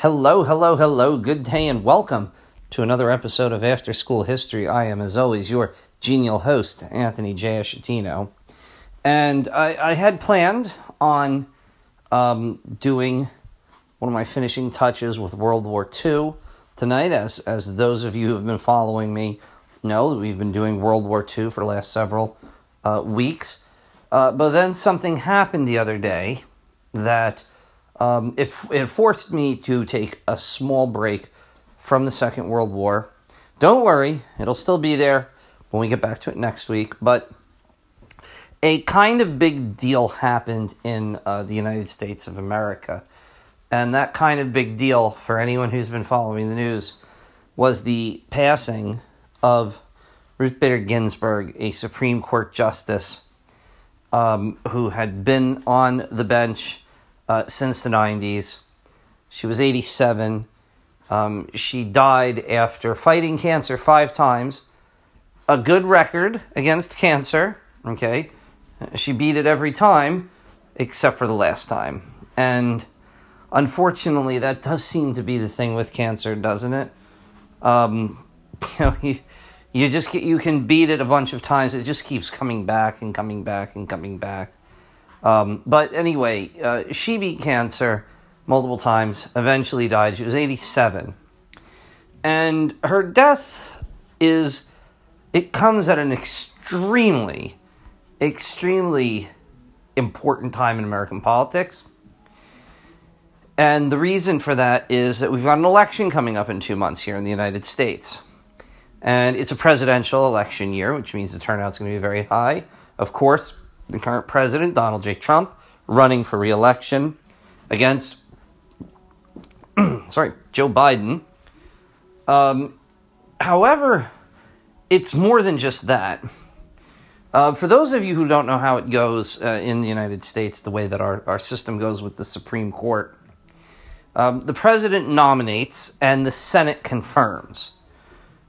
Hello, hello, hello. Good day and welcome to another episode of After School History. I am, as always, your genial host, Anthony J. Ashatino. And I, I had planned on um, doing one of my finishing touches with World War II tonight, as, as those of you who have been following me know, we've been doing World War II for the last several uh, weeks. Uh, but then something happened the other day that um, it, it forced me to take a small break from the Second World War. Don't worry, it'll still be there when we get back to it next week. But a kind of big deal happened in uh, the United States of America. And that kind of big deal, for anyone who's been following the news, was the passing of Ruth Bader Ginsburg, a Supreme Court justice um, who had been on the bench uh, since the 90s. She was 87. Um, she died after fighting cancer five times. A good record against cancer, okay? She beat it every time except for the last time. And unfortunately, that does seem to be the thing with cancer, doesn't it? Um, you know, you, you just get, you can beat it a bunch of times. It just keeps coming back and coming back and coming back. Um, but anyway, uh, she beat cancer multiple times, eventually died. She was 87. And her death is, it comes at an extremely, extremely important time in American politics. And the reason for that is that we've got an election coming up in two months here in the United States. And it's a presidential election year, which means the turnout's going to be very high. Of course, the current president, Donald J. Trump, running for reelection against, sorry, Joe Biden. Um, however, it's more than just that. Uh, for those of you who don't know how it goes uh, in the United States, the way that our, our system goes with the Supreme Court, um, the president nominates and the Senate confirms.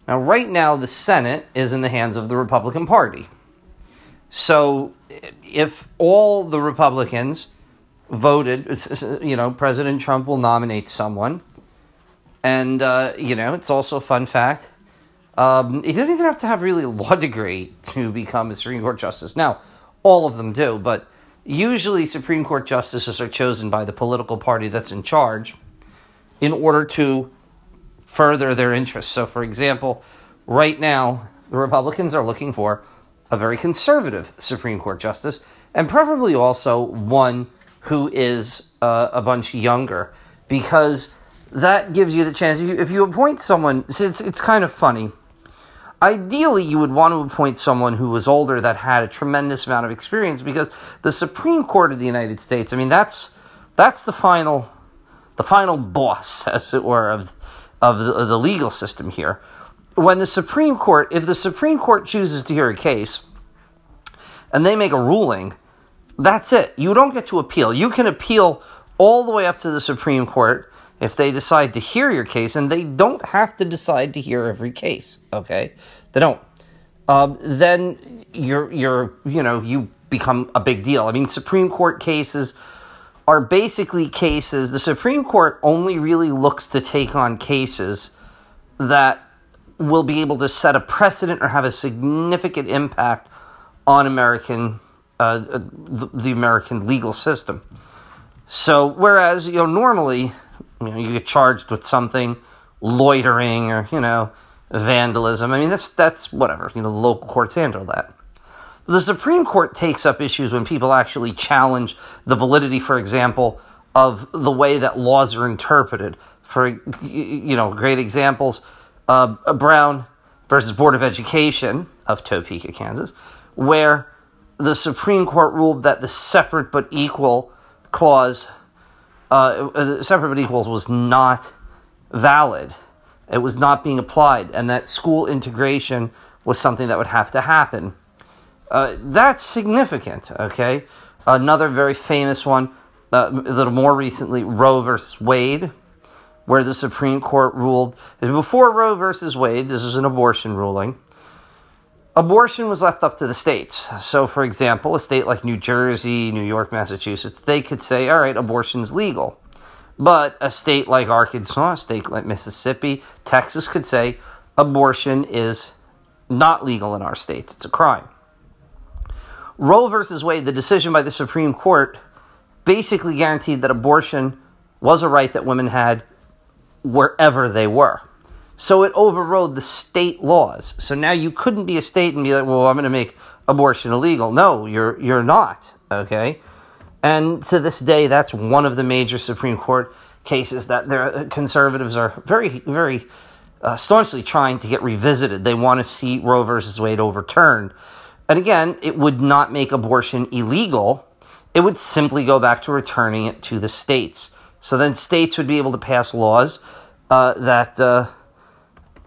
Now, right now, the Senate is in the hands of the Republican Party. So if all the Republicans voted, you know, President Trump will nominate someone. And, uh, you know, it's also a fun fact. Um, he didn't even have to have really a law degree to become a Supreme Court justice. Now, all of them do, but usually Supreme Court justices are chosen by the political party that's in charge in order to further their interests. So, for example, right now, the Republicans are looking for a very conservative Supreme Court justice, and preferably also one who is uh, a bunch younger, because that gives you the chance. If you, if you appoint someone, it's, it's kind of funny. Ideally, you would want to appoint someone who was older that had a tremendous amount of experience, because the Supreme Court of the United States, I mean, that's that's the final the final boss, as it were, of of the, of the legal system here when the Supreme Court, if the Supreme Court chooses to hear a case and they make a ruling, that's it. You don't get to appeal. You can appeal all the way up to the Supreme Court if they decide to hear your case, and they don't have to decide to hear every case. Okay, they don't. Um, then you're you're you know you become a big deal. I mean, Supreme Court cases are basically cases. The Supreme Court only really looks to take on cases that will be able to set a precedent or have a significant impact on American uh, the, the, American legal system. So whereas you know normally you know you get charged with something loitering or you know vandalism. I mean that's that's whatever you know local courts handle that. The Supreme Court takes up issues when people actually challenge the validity, for example, of the way that laws are interpreted. For you know, great examples uh, Brown versus Board of Education of Topeka, Kansas, where the Supreme Court ruled that the separate but equal clause, uh, uh, separate but equals, was not valid. It was not being applied, and that school integration was something that would have to happen. Uh, that's significant, okay? Another very famous one, uh, a little more recently, Roe versus Wade, where the Supreme Court ruled before Roe versus Wade, this is an abortion ruling. Abortion was left up to the states. So, for example, a state like New Jersey, New York, Massachusetts, they could say, all right, abortion's legal. But a state like Arkansas, a state like Mississippi, Texas could say abortion is not legal in our states. It's a crime. Roe versus Wade, the decision by the Supreme Court, basically guaranteed that abortion was a right that women had wherever they were. So it overrode the state laws. So now you couldn't be a state and be like, well, I'm going to make abortion illegal. No, you're you're not. Okay, and to this day, that's one of the major Supreme Court cases that their uh, conservatives are very very uh, staunchly trying to get revisited. They want to see Roe versus Wade overturned. And again, it would not make abortion illegal. It would simply go back to returning it to the states. So then states would be able to pass laws uh, that uh,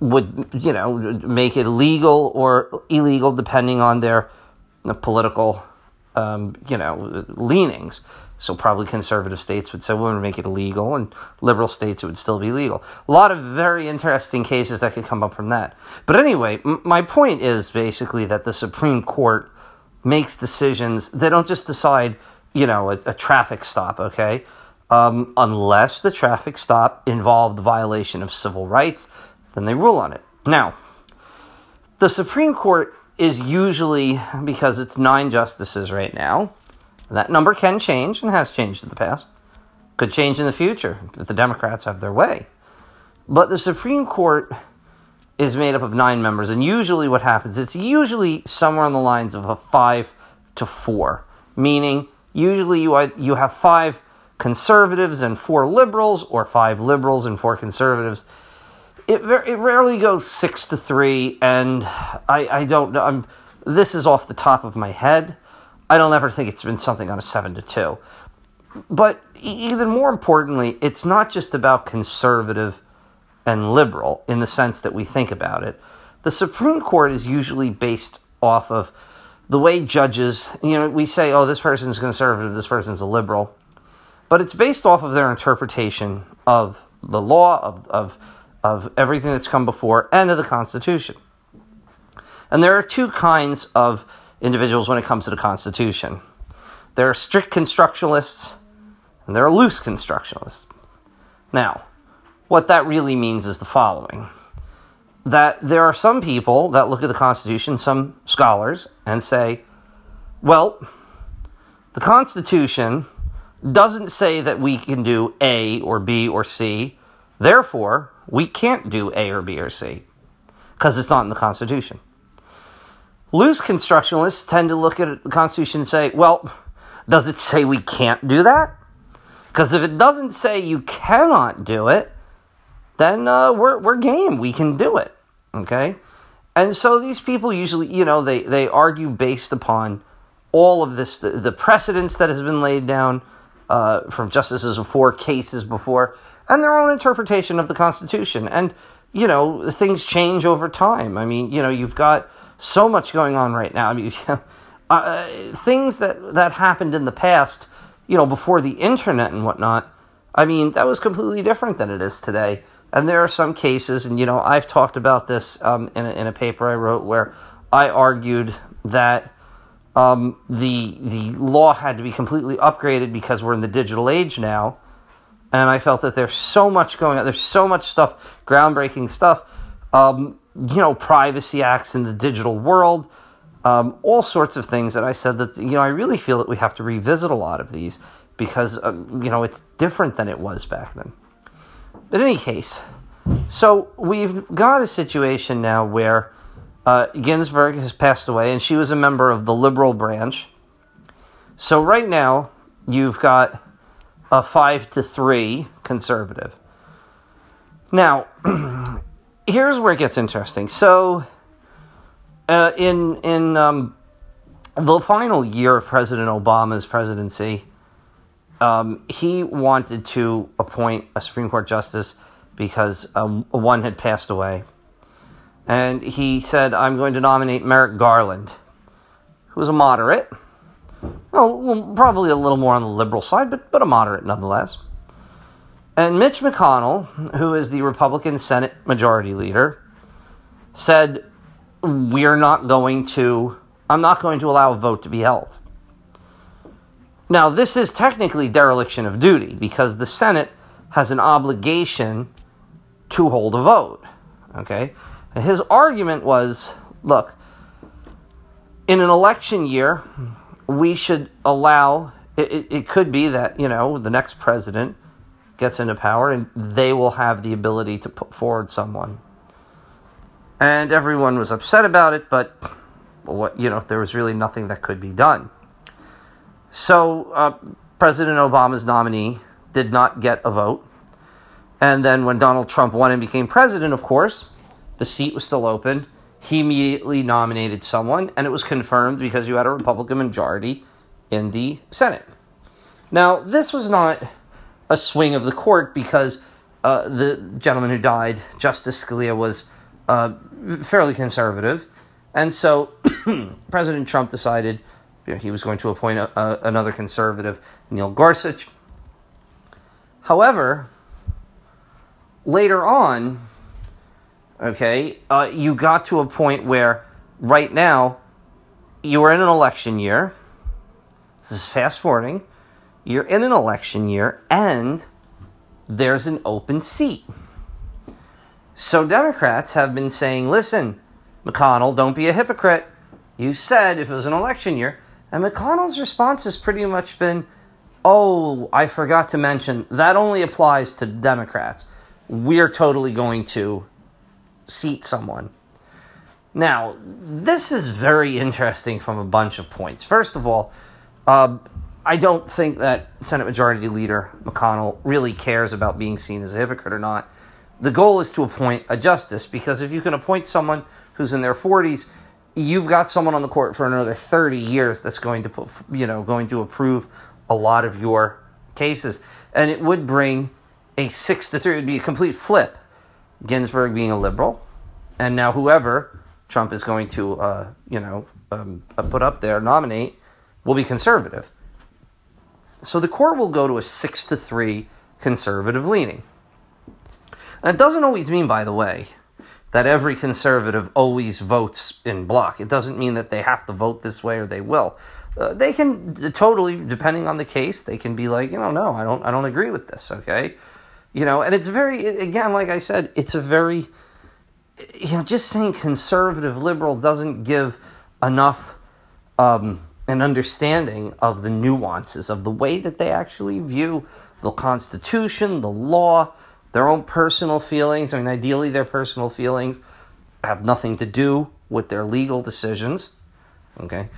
would, you know, make it legal or illegal depending on their political, um, you know, leanings. So probably conservative states would say we would make it illegal, and liberal states it would still be legal. A lot of very interesting cases that could come up from that. But anyway, m- my point is basically that the Supreme Court makes decisions. They don't just decide, you know, a, a traffic stop. Okay, um, unless the traffic stop involved violation of civil rights, then they rule on it. Now, the Supreme Court is usually, because it's nine justices right now, that number can change and has changed in the past, could change in the future if the Democrats have their way. But the Supreme Court is made up of nine members, and usually what happens, it's usually somewhere on the lines of a five to four, meaning usually you, you have five conservatives and four liberals, or five liberals and four conservatives. It, it rarely goes six to three, and I, I don't know. I'm, this is off the top of my head. I don't ever think it's been something on a seven to two. But even more importantly, it's not just about conservative and liberal in the sense that we think about it. The Supreme Court is usually based off of the way judges, you know, we say, oh, this person's conservative, this person's a liberal but it's based off of their interpretation of the law, of, of, of everything that's come before, and of the Constitution. And there are two kinds of individuals when it comes to the Constitution there are strict constructionalists, and there are loose constructionalists. Now, what that really means is the following that there are some people that look at the Constitution, some scholars, and say, well, the Constitution doesn't say that we can do A or B or C. Therefore, we can't do A or B or C because it's not in the Constitution. Loose constructionalists tend to look at the Constitution and say, well, does it say we can't do that? Because if it doesn't say you cannot do it, then uh, we're, we're game. We can do it. Okay? And so these people usually, you know, they, they argue based upon all of this, the, the precedents that has been laid down, uh, from justices before, cases before, and their own interpretation of the Constitution. And, you know, things change over time. I mean, you know, you've got so much going on right now. I mean, uh, things that, that happened in the past, you know, before the internet and whatnot, I mean, that was completely different than it is today. And there are some cases, and, you know, I've talked about this um, in, a, in a paper I wrote where I argued that um, the the law had to be completely upgraded because we're in the digital age now, and I felt that there's so much going on. There's so much stuff, groundbreaking stuff. Um, you know, privacy acts in the digital world, um, all sorts of things. And I said that you know I really feel that we have to revisit a lot of these because um, you know it's different than it was back then. But in any case, so we've got a situation now where uh, Ginsburg has passed away, and she was a member of the liberal branch. So right now, you've got a five to three conservative. Now, here's where it gets interesting. So, uh, in in um, the final year of President Obama's presidency, um, he wanted to appoint a Supreme Court justice because um, one had passed away and he said, I'm going to nominate Merrick Garland, who was a moderate. Well, probably a little more on the liberal side, but, but a moderate nonetheless. And Mitch McConnell, who is the Republican Senate Majority Leader, said, We're not going to, I'm not going to allow a vote to be held. Now, this is technically dereliction of duty because the Senate has an obligation to hold a vote. Okay? His argument was look, in an election year, we should allow it, it, could be that, you know, the next president gets into power and they will have the ability to put forward someone. And everyone was upset about it, but what you know, there was really nothing that could be done. So uh, President Obama's nominee did not get a vote. And then when Donald Trump won and became president, of course, the seat was still open. He immediately nominated someone, and it was confirmed because you had a Republican majority in the Senate. Now, this was not a swing of the court because uh, the gentleman who died, Justice Scalia, was uh, fairly conservative. And so President Trump decided you know, he was going to appoint a, a, another conservative, Neil Gorsuch. However, later on, okay, uh, you got to a point where right now you are in an election year. This is fast forwarding. You're in an election year and there's an open seat. So Democrats have been saying, listen, McConnell, don't be a hypocrite. You said if it was an election year. And McConnell's response has pretty much been, oh, I forgot to mention, that only applies to Democrats. We're totally going to seat someone. Now, this is very interesting from a bunch of points. First of all, uh, I don't think that Senate Majority Leader McConnell really cares about being seen as a hypocrite or not. The goal is to appoint a justice because if you can appoint someone who's in their 40s, you've got someone on the court for another 30 years that's going to put, you know, going to approve a lot of your cases. And it would bring a 6 to 3 it would be a complete flip. Ginsburg being a liberal, and now whoever Trump is going to, uh, you know, um, put up there, nominate, will be conservative. So the court will go to a 6 to 3 conservative leaning. And it doesn't always mean, by the way, that every conservative always votes in bloc. It doesn't mean that they have to vote this way or they will. Uh, they can totally, depending on the case, they can be like, you know, no, I don't, I don't agree with this. Okay, you know, and it's very, again, like I said, it's a very, you know, just saying conservative liberal doesn't give enough um, an understanding of the nuances of the way that they actually view the Constitution, the law, their own personal feelings. I mean, ideally, their personal feelings have nothing to do with their legal decisions. Okay.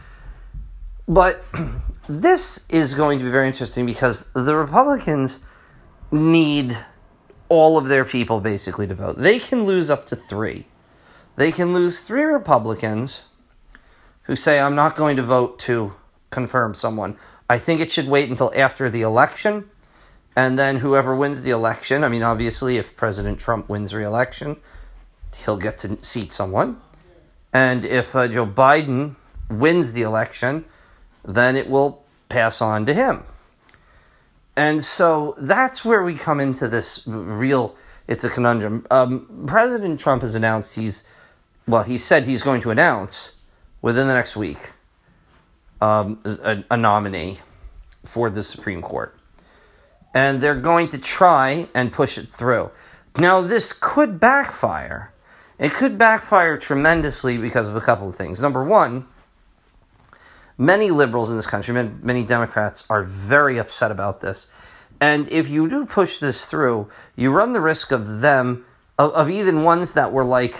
But this is going to be very interesting because the Republicans need all of their people basically to vote. They can lose up to three. They can lose three Republicans who say, I'm not going to vote to confirm someone. I think it should wait until after the election and then whoever wins the election, I mean, obviously, if President Trump wins re election, he'll get to seat someone. And if uh, Joe Biden wins the election, then it will pass on to him. And so that's where we come into this real, it's a conundrum. Um, President Trump has announced he's, well, he said he's going to announce within the next week um, a, a nominee for the Supreme Court and they're going to try and push it through. Now, this could backfire. It could backfire tremendously because of a couple of things. Number one, many liberals in this country, many Democrats, are very upset about this. And if you do push this through, you run the risk of them, of, of even ones that were like,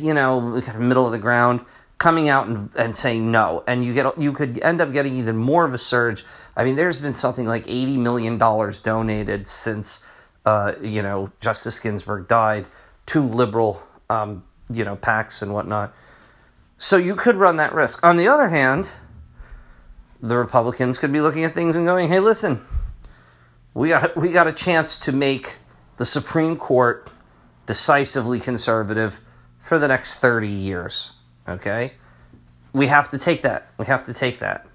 you know, middle of the ground, coming out and, and saying no, and you get you could end up getting even more of a surge. I mean, there's been something like eighty million dollars donated since uh, you know Justice Ginsburg died to liberal um, you know PACs and whatnot. So you could run that risk. On the other hand, the Republicans could be looking at things and going, "Hey, listen, we got we got a chance to make the Supreme Court decisively conservative for the next 30 years." Okay? We have to take that. We have to take that.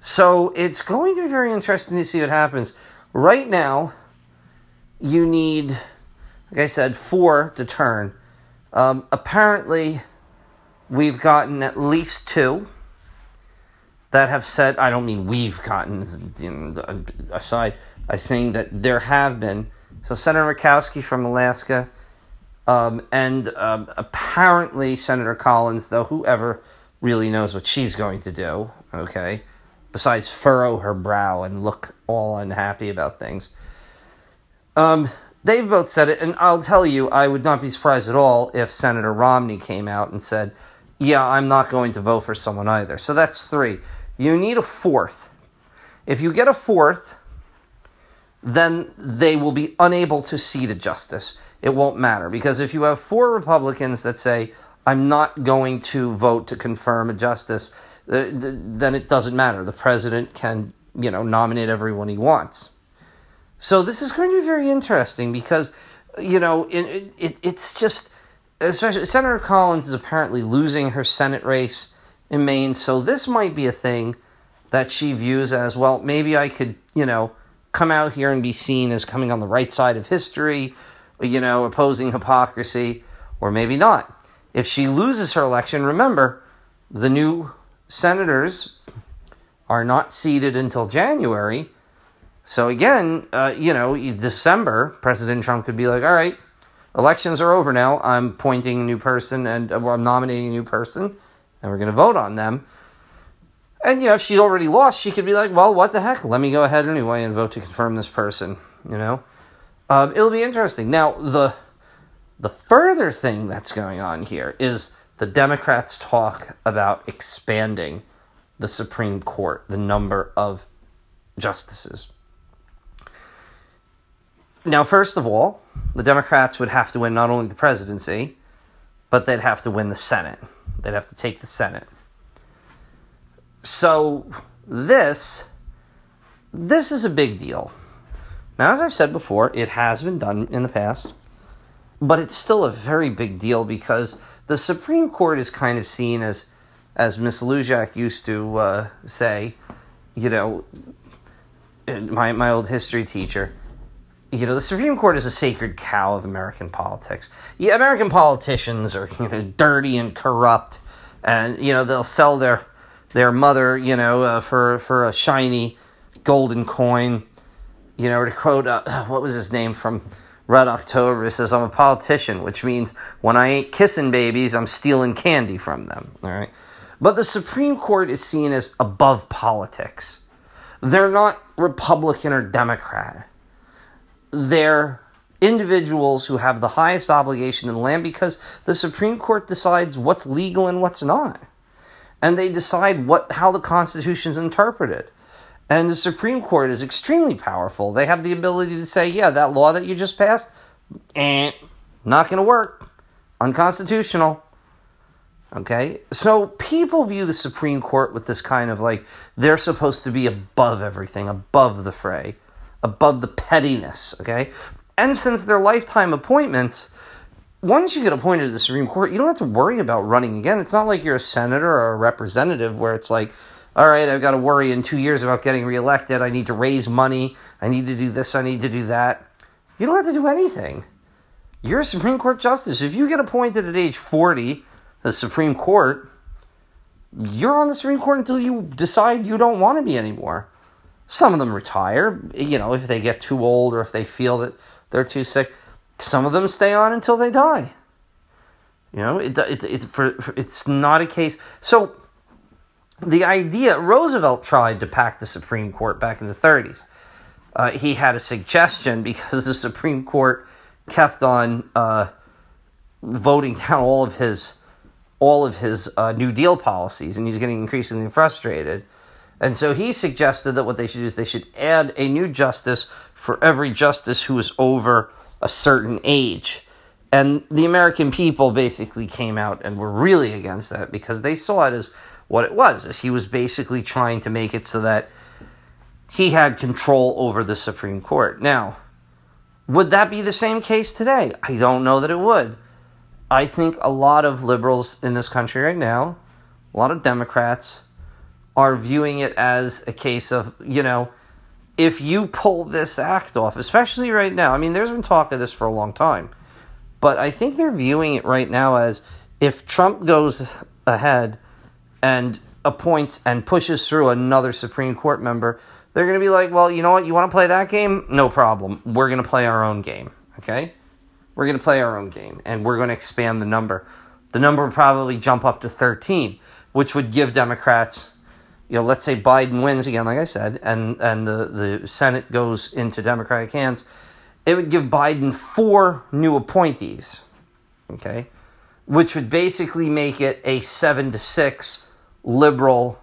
So it's going to be very interesting to see what happens. Right now, you need, like I said, four to turn. Um, apparently, we've gotten at least two. that have said, I don't mean we've gotten you know, aside, I'm saying that there have been. So Senator Murkowski from Alaska, um, and um, apparently Senator Collins, though whoever really knows what she's going to do, okay, besides furrow her brow and look all unhappy about things. Um, they've both said it, and I'll tell you, I would not be surprised at all if Senator Romney came out and said, Yeah, I'm not going to vote for someone either. So that's three. You need a fourth. If you get a fourth, then they will be unable to seat a justice. It won't matter because if you have four Republicans that say, I'm not going to vote to confirm a justice, then it doesn't matter. The president can, you know, nominate everyone he wants. So this is going to be very interesting because, you know, it, it, it's just, especially Senator Collins is apparently losing her Senate race in Maine. So this might be a thing that she views as well. Maybe I could, you know, come out here and be seen as coming on the right side of history, you know, opposing hypocrisy, or maybe not. If she loses her election, remember, the new senators are not seated until January. So again, uh, you know, December, President Trump could be like, all right, elections are over now. I'm appointing a new person and uh, I'm nominating a new person and we're going to vote on them. And you know, if she already lost, she could be like, "Well, what the heck? Let me go ahead anyway and vote to confirm this person." You know, um, it'll be interesting. Now, the the further thing that's going on here is the Democrats talk about expanding the Supreme Court, the number of justices. Now, first of all, the Democrats would have to win not only the presidency, but they'd have to win the Senate. They'd have to take the Senate. So this this is a big deal. Now, as I've said before, it has been done in the past, but it's still a very big deal because the Supreme Court is kind of seen as, as Miss Lujak used to uh, say, you know, my my old history teacher, you know, the Supreme Court is a sacred cow of American politics. Yeah, American politicians are you know dirty and corrupt, and you know they'll sell their their mother, you know, uh, for for a shiny golden coin. You know, to quote uh, what was his name from Red October, it says, "I'm a politician," which means when I ain't kissing babies, I'm stealing candy from them. All right, but the Supreme Court is seen as above politics. They're not Republican or Democrat. They're individuals who have the highest obligation in the land because the Supreme Court decides what's legal and what's not and they decide what how the Constitution's interpreted. And the Supreme Court is extremely powerful. They have the ability to say, yeah, that law that you just passed, eh, not going to work. Unconstitutional. Okay? So people view the Supreme Court with this kind of like they're supposed to be above everything, above the fray, above the pettiness. Okay? And since they're lifetime appointments, once you get appointed to the Supreme Court, you don't have to worry about running again. It's not like you're a senator or a representative where it's like, all right, I've got to worry in two years about getting reelected. I need to raise money. I need to do this. I need to do that. You don't have to do anything. You're a Supreme Court justice. If you get appointed at age 40, the Supreme Court, you're on the Supreme Court until you decide you don't want to be anymore. Some of them retire, you know, if they get too old or if they feel that they're too sick some of them stay on until they die. You know, it, it, it, for, it's not a case. So, the idea Roosevelt tried to pack the Supreme Court back in the 30s. Uh, he had a suggestion because the Supreme Court kept on uh, voting down all of his all of his uh, New Deal policies, and he's getting increasingly frustrated. And so he suggested that what they should do is they should add a new justice for every justice who is over a certain age. And the American people basically came out and were really against that because they saw it as what it was, as he was basically trying to make it so that he had control over the Supreme Court. Now, would that be the same case today? I don't know that it would. I think a lot of liberals in this country right now, a lot of Democrats, are viewing it as a case of, you know, if you pull this act off, especially right now, I mean, there's been talk of this for a long time, but I think they're viewing it right now as if Trump goes ahead and appoints and pushes through another Supreme Court member, they're going to be like, well, you know what? You want to play that game? No problem. We're going to play our own game. Okay? We're going to play our own game and we're going to expand the number. The number would probably jump up to 13, which would give Democrats, you know, let's say Biden wins again, like I said, and, and the, the Senate goes into Democratic hands, it would give Biden four new appointees. Okay? Which would basically make it a seven to six liberal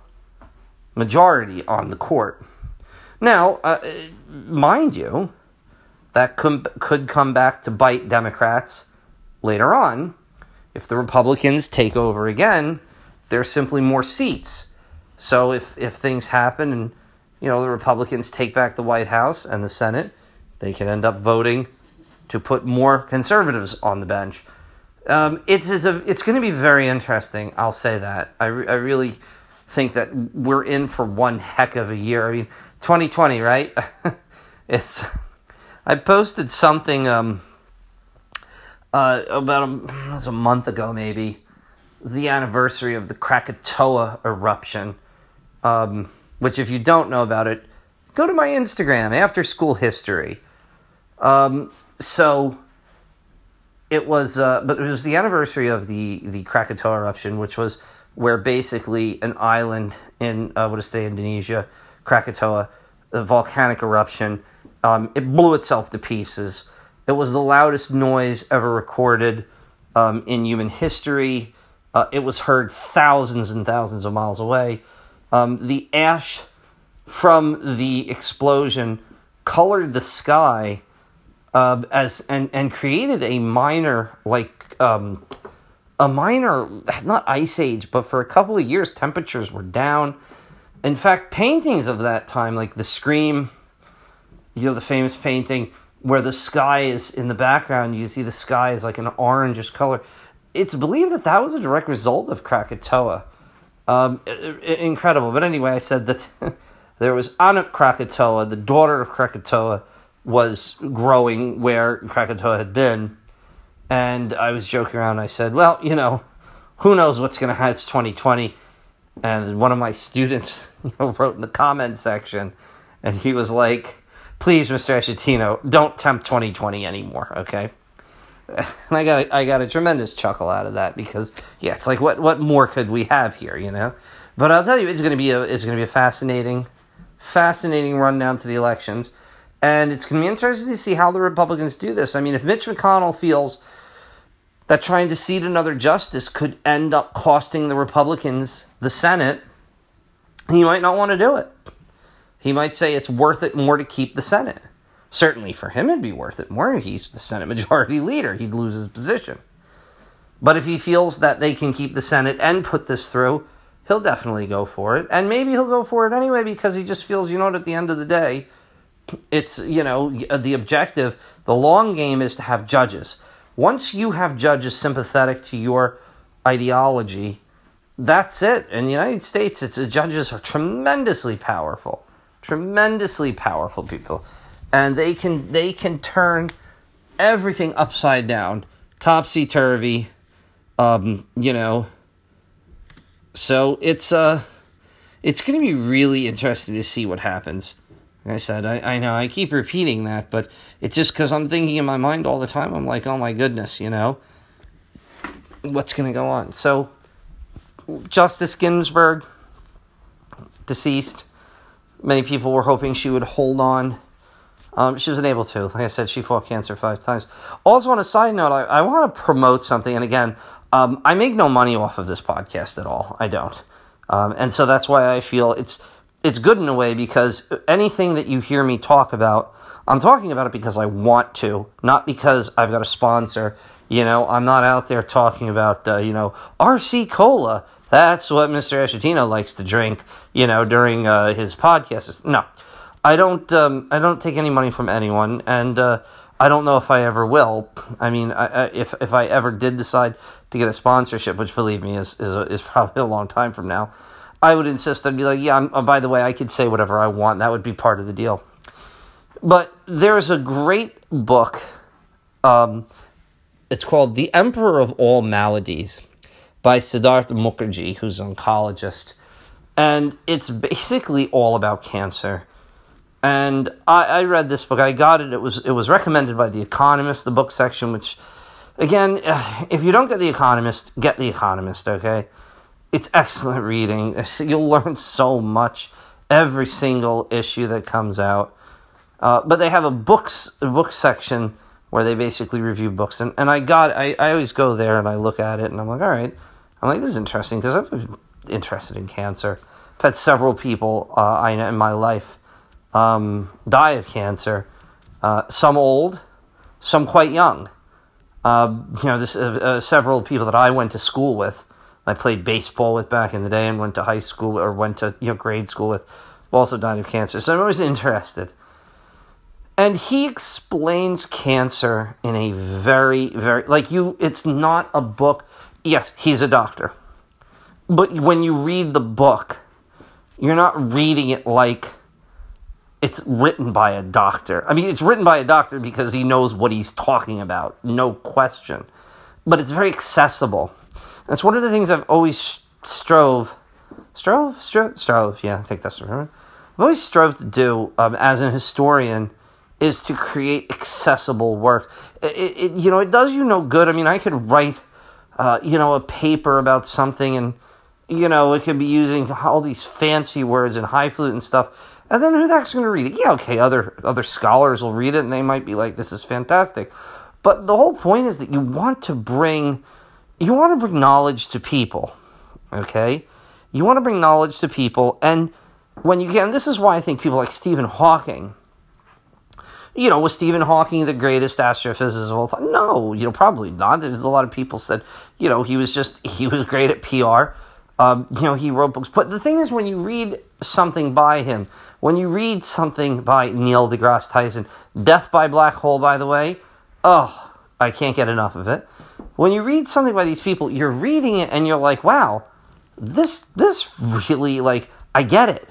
majority on the court. Now, uh, mind you, that could, could come back to bite Democrats later on. If the Republicans take over again, there's simply more seats. So if, if things happen and you know the Republicans take back the White House and the Senate, they can end up voting to put more conservatives on the bench. Um, it's it's, a, it's going to be very interesting. I'll say that. I, re- I really think that we're in for one heck of a year. I mean, 2020, right? it's. I posted something um, uh, about a, a month ago, maybe. It was the anniversary of the Krakatoa eruption. Um, which, if you don't know about it, go to my Instagram, After School History. Um, so it was, uh, but it was the anniversary of the the Krakatoa eruption, which was where basically an island in uh, what is today Indonesia, Krakatoa, a volcanic eruption, um, it blew itself to pieces. It was the loudest noise ever recorded um, in human history. Uh, it was heard thousands and thousands of miles away. Um, the ash from the explosion colored the sky uh, as and and created a minor like um, a minor not ice age, but for a couple of years temperatures were down. In fact, paintings of that time, like the Scream, you know, the famous painting where the sky is in the background, you see the sky is like an orangish color. It's believed that that was a direct result of Krakatoa. Um, incredible. But anyway, I said that there was Anak Krakatoa, the daughter of Krakatoa, was growing where Krakatoa had been. And I was joking around. I said, well, you know, who knows what's going to happen? It's 2020. And one of my students you know, wrote in the comment section, and he was like, please, Mr. Ashatino, don't tempt 2020 anymore, okay? And I got a, I got a tremendous chuckle out of that because yeah, it's like what what more could we have here, you know? But I'll tell you, it's going to be a it's going to be a fascinating, fascinating rundown to the elections. And it's going to be interesting to see how the Republicans do this. I mean, if Mitch McConnell feels that trying to seat another justice could end up costing the Republicans the Senate, he might not want to do it. He might say it's worth it more to keep the Senate. Certainly for him, it'd be worth it more. He's the Senate Majority Leader. He'd lose his position. But if he feels that they can keep the Senate and put this through, he'll definitely go for it. And maybe he'll go for it anyway because he just feels, you know what, at the end of the day, it's you know the objective the long game is to have judges once you have judges sympathetic to your ideology that's it in the united states it's the judges are tremendously powerful tremendously powerful people and they can they can turn everything upside down topsy turvy um you know so it's uh it's to be really interesting to see what happens like I said, I, I know I keep repeating that, but it's just because I'm thinking in my mind all the time. I'm like, oh my goodness, you know, what's to go on? So, Justice Ginsburg, deceased. Many people were hoping she would hold on. Um, she wasn't able to. Like I said, she fought cancer five times. Also, on a side note, I, I want to promote something. And again, um, I make no money off of this podcast at all. I don't. Um, and so that's why I feel it's it's good in a way because anything that you hear me talk about, I'm talking about it because I want to, not because I've got a sponsor. You know, I'm not out there talking about, uh, you know, RC Cola. That's what Mr. Ashatino likes to drink, you know, during uh, his podcast. No, I don't. Um, I don't take any money from anyone, and uh, I don't know if I ever will. I mean, I, I, if if I ever did decide to get a sponsorship, which believe me is is, is probably a long time from now, I would insist I'd be like, yeah, oh, by the way, I could say whatever I want. That would be part of the deal. But there's a great book. Um, it's called The Emperor of All Maladies by Siddhartha Mukherjee, who's an oncologist. and it's basically all about cancer. And I, I read this book. I got it. It was it was recommended by the Economist, the book section. Which, again, if you don't get the Economist, get the Economist. Okay, it's excellent reading. You'll learn so much every single issue that comes out. Uh, but they have a books a book section where they basically review books, and, and I got I, I always go there and I look at it and I'm like, all right, I'm like this is interesting because I'm interested in cancer. I've had several people uh, I in my life um, die of cancer, uh, some old, some quite young. Uh, you know, this, uh, uh, several people that I went to school with, I played baseball with back in the day, and went to high school or went to you know grade school with, also died of cancer. So I'm always interested. And he explains cancer in a very, very like you. It's not a book. Yes, he's a doctor, but when you read the book, you're not reading it like it's written by a doctor. I mean, it's written by a doctor because he knows what he's talking about, no question. But it's very accessible. That's one of the things I've always strove, strove, strove, strove. Yeah, I think that's word. I've always strove to do um, as an historian is to create accessible work. It, it, you know, it does you no good. I mean, I could write, uh, you know, a paper about something, and you know, it could be using all these fancy words and highfalutin and stuff and then who the heck's going to read it? Yeah, okay, other other scholars will read it and they might be like, "This is fantastic," but the whole point is that you want to bring you want to bring knowledge to people. Okay, you want to bring knowledge to people, and when you and this is why I think people like Stephen Hawking. You know, was Stephen Hawking the greatest astrophysicist of all time? No, you know, probably not. There's a lot of people said, you know, he was just he was great at PR. Um, you know, he wrote books. But the thing is, when you read something by him, when you read something by Neil deGrasse Tyson, Death by Black Hole, by the way, oh, I can't get enough of it. When you read something by these people, you're reading it and you're like, wow, this this really like I get it.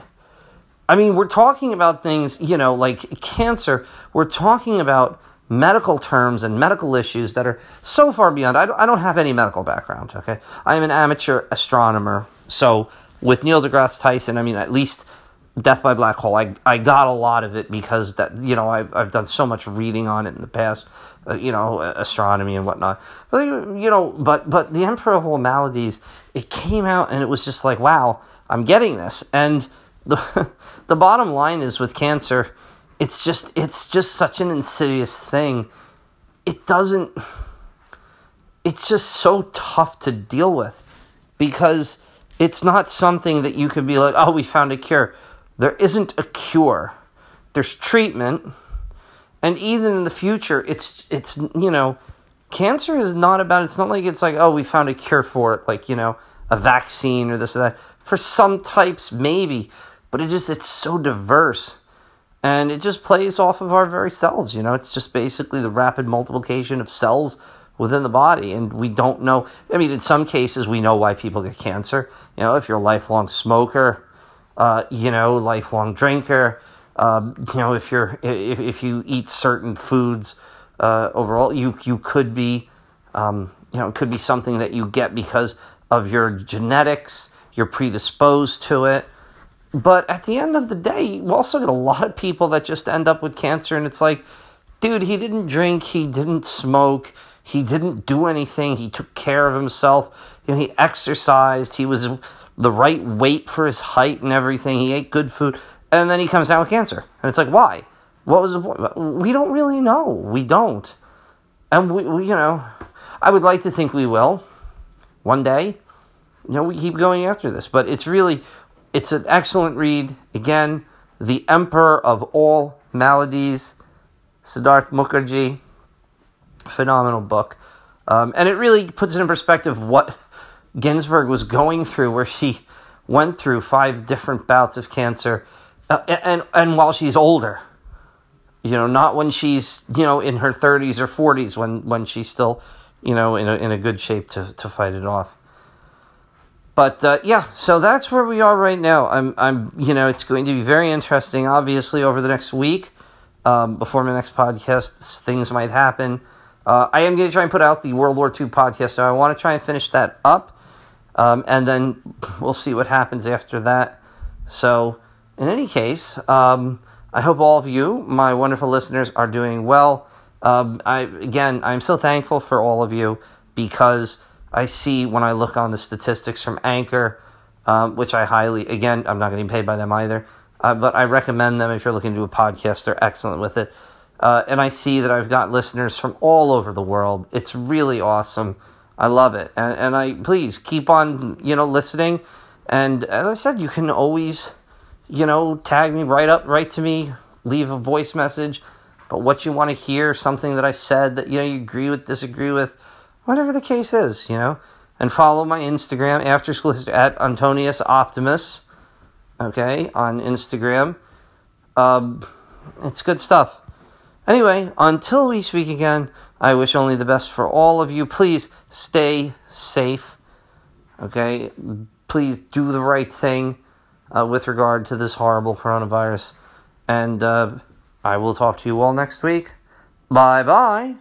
I mean, we're talking about things, you know, like cancer. We're talking about medical terms and medical issues that are so far beyond. I don't, I don't have any medical background, okay? I am an amateur astronomer. So with Neil deGrasse Tyson, I mean, at least Death by Black Hole, I, I got a lot of it because that, you know, I've, I've done so much reading on it in the past, uh, you know, astronomy and whatnot. But, you know, but, but The Emperor of All Maladies, it came out and it was just like, wow, I'm getting this. And the, the bottom line is with cancer, it's just it's just such an insidious thing. It doesn't it's just so tough to deal with because it's not something that you could be like, "Oh, we found a cure." There isn't a cure. There's treatment. And even in the future, it's it's you know, cancer is not about it's not like it's like, "Oh, we found a cure for it," like, you know, a vaccine or this or that. For some types maybe, but it just it's so diverse and it just plays off of our very cells. You know, it's just basically the rapid multiplication of cells within the body, and we don't know. I mean, in some cases, we know why people get cancer. You know, if you're a lifelong smoker, uh, you know, lifelong drinker, um, you know, if you're if if you eat certain foods, uh, overall, you you could be, um, you know, it could be something that you get because of your genetics. You're predisposed to it. But at the end of the day, you also get a lot of people that just end up with cancer, and it's like, dude, he didn't drink, he didn't smoke, he didn't do anything, he took care of himself, you know, he exercised, he was the right weight for his height and everything, he ate good food, and then he comes down with cancer. And it's like, why? What was the point? We don't really know. We don't. And we, we you know, I would like to think we will one day. You know, we keep going after this, but it's really it's an excellent read. Again, The Emperor of All Maladies, Siddharth Mukherjee. Phenomenal book. Um, and it really puts it in perspective what Ginsburg was going through, where she went through five different bouts of cancer, uh, and and while she's older, you know, not when she's you know in her thirties or forties, when when she's still you know in a in a good shape to to fight it off. But uh, yeah, so that's where we are right now. I'm, I'm, you know, it's going to be very interesting. Obviously, over the next week, um, before my next podcast, things might happen. Uh, I am going to try and put out the World War II podcast. Now, I want to try and finish that up. Um, and then we'll see what happens after that. So, in any case, um, I hope all of you, my wonderful listeners, are doing well. Um, I again, I'm so thankful for all of you because I see when I look on the statistics from Anchor, um, which I highly, again, I'm not getting paid by them either, uh, but I recommend them if you're looking to do a podcast. They're excellent with it. Uh, and I see that I've got listeners from all over the world. It's really awesome. I love it. And, and I please keep on, you know, listening. And as I said, you can always, you know, tag me right up, right to me, leave a voice message. But what you want to hear, something that I said that, you know, you agree with, disagree with, whatever the case is, you know. And follow my Instagram, after school at Antonius Optimus, okay, on Instagram. Um, it's good stuff. Anyway, until we speak again, I wish only the best for all of you. Please stay safe. Okay? Please do the right thing uh, with regard to this horrible coronavirus. And uh, I will talk to you all next week. Bye bye.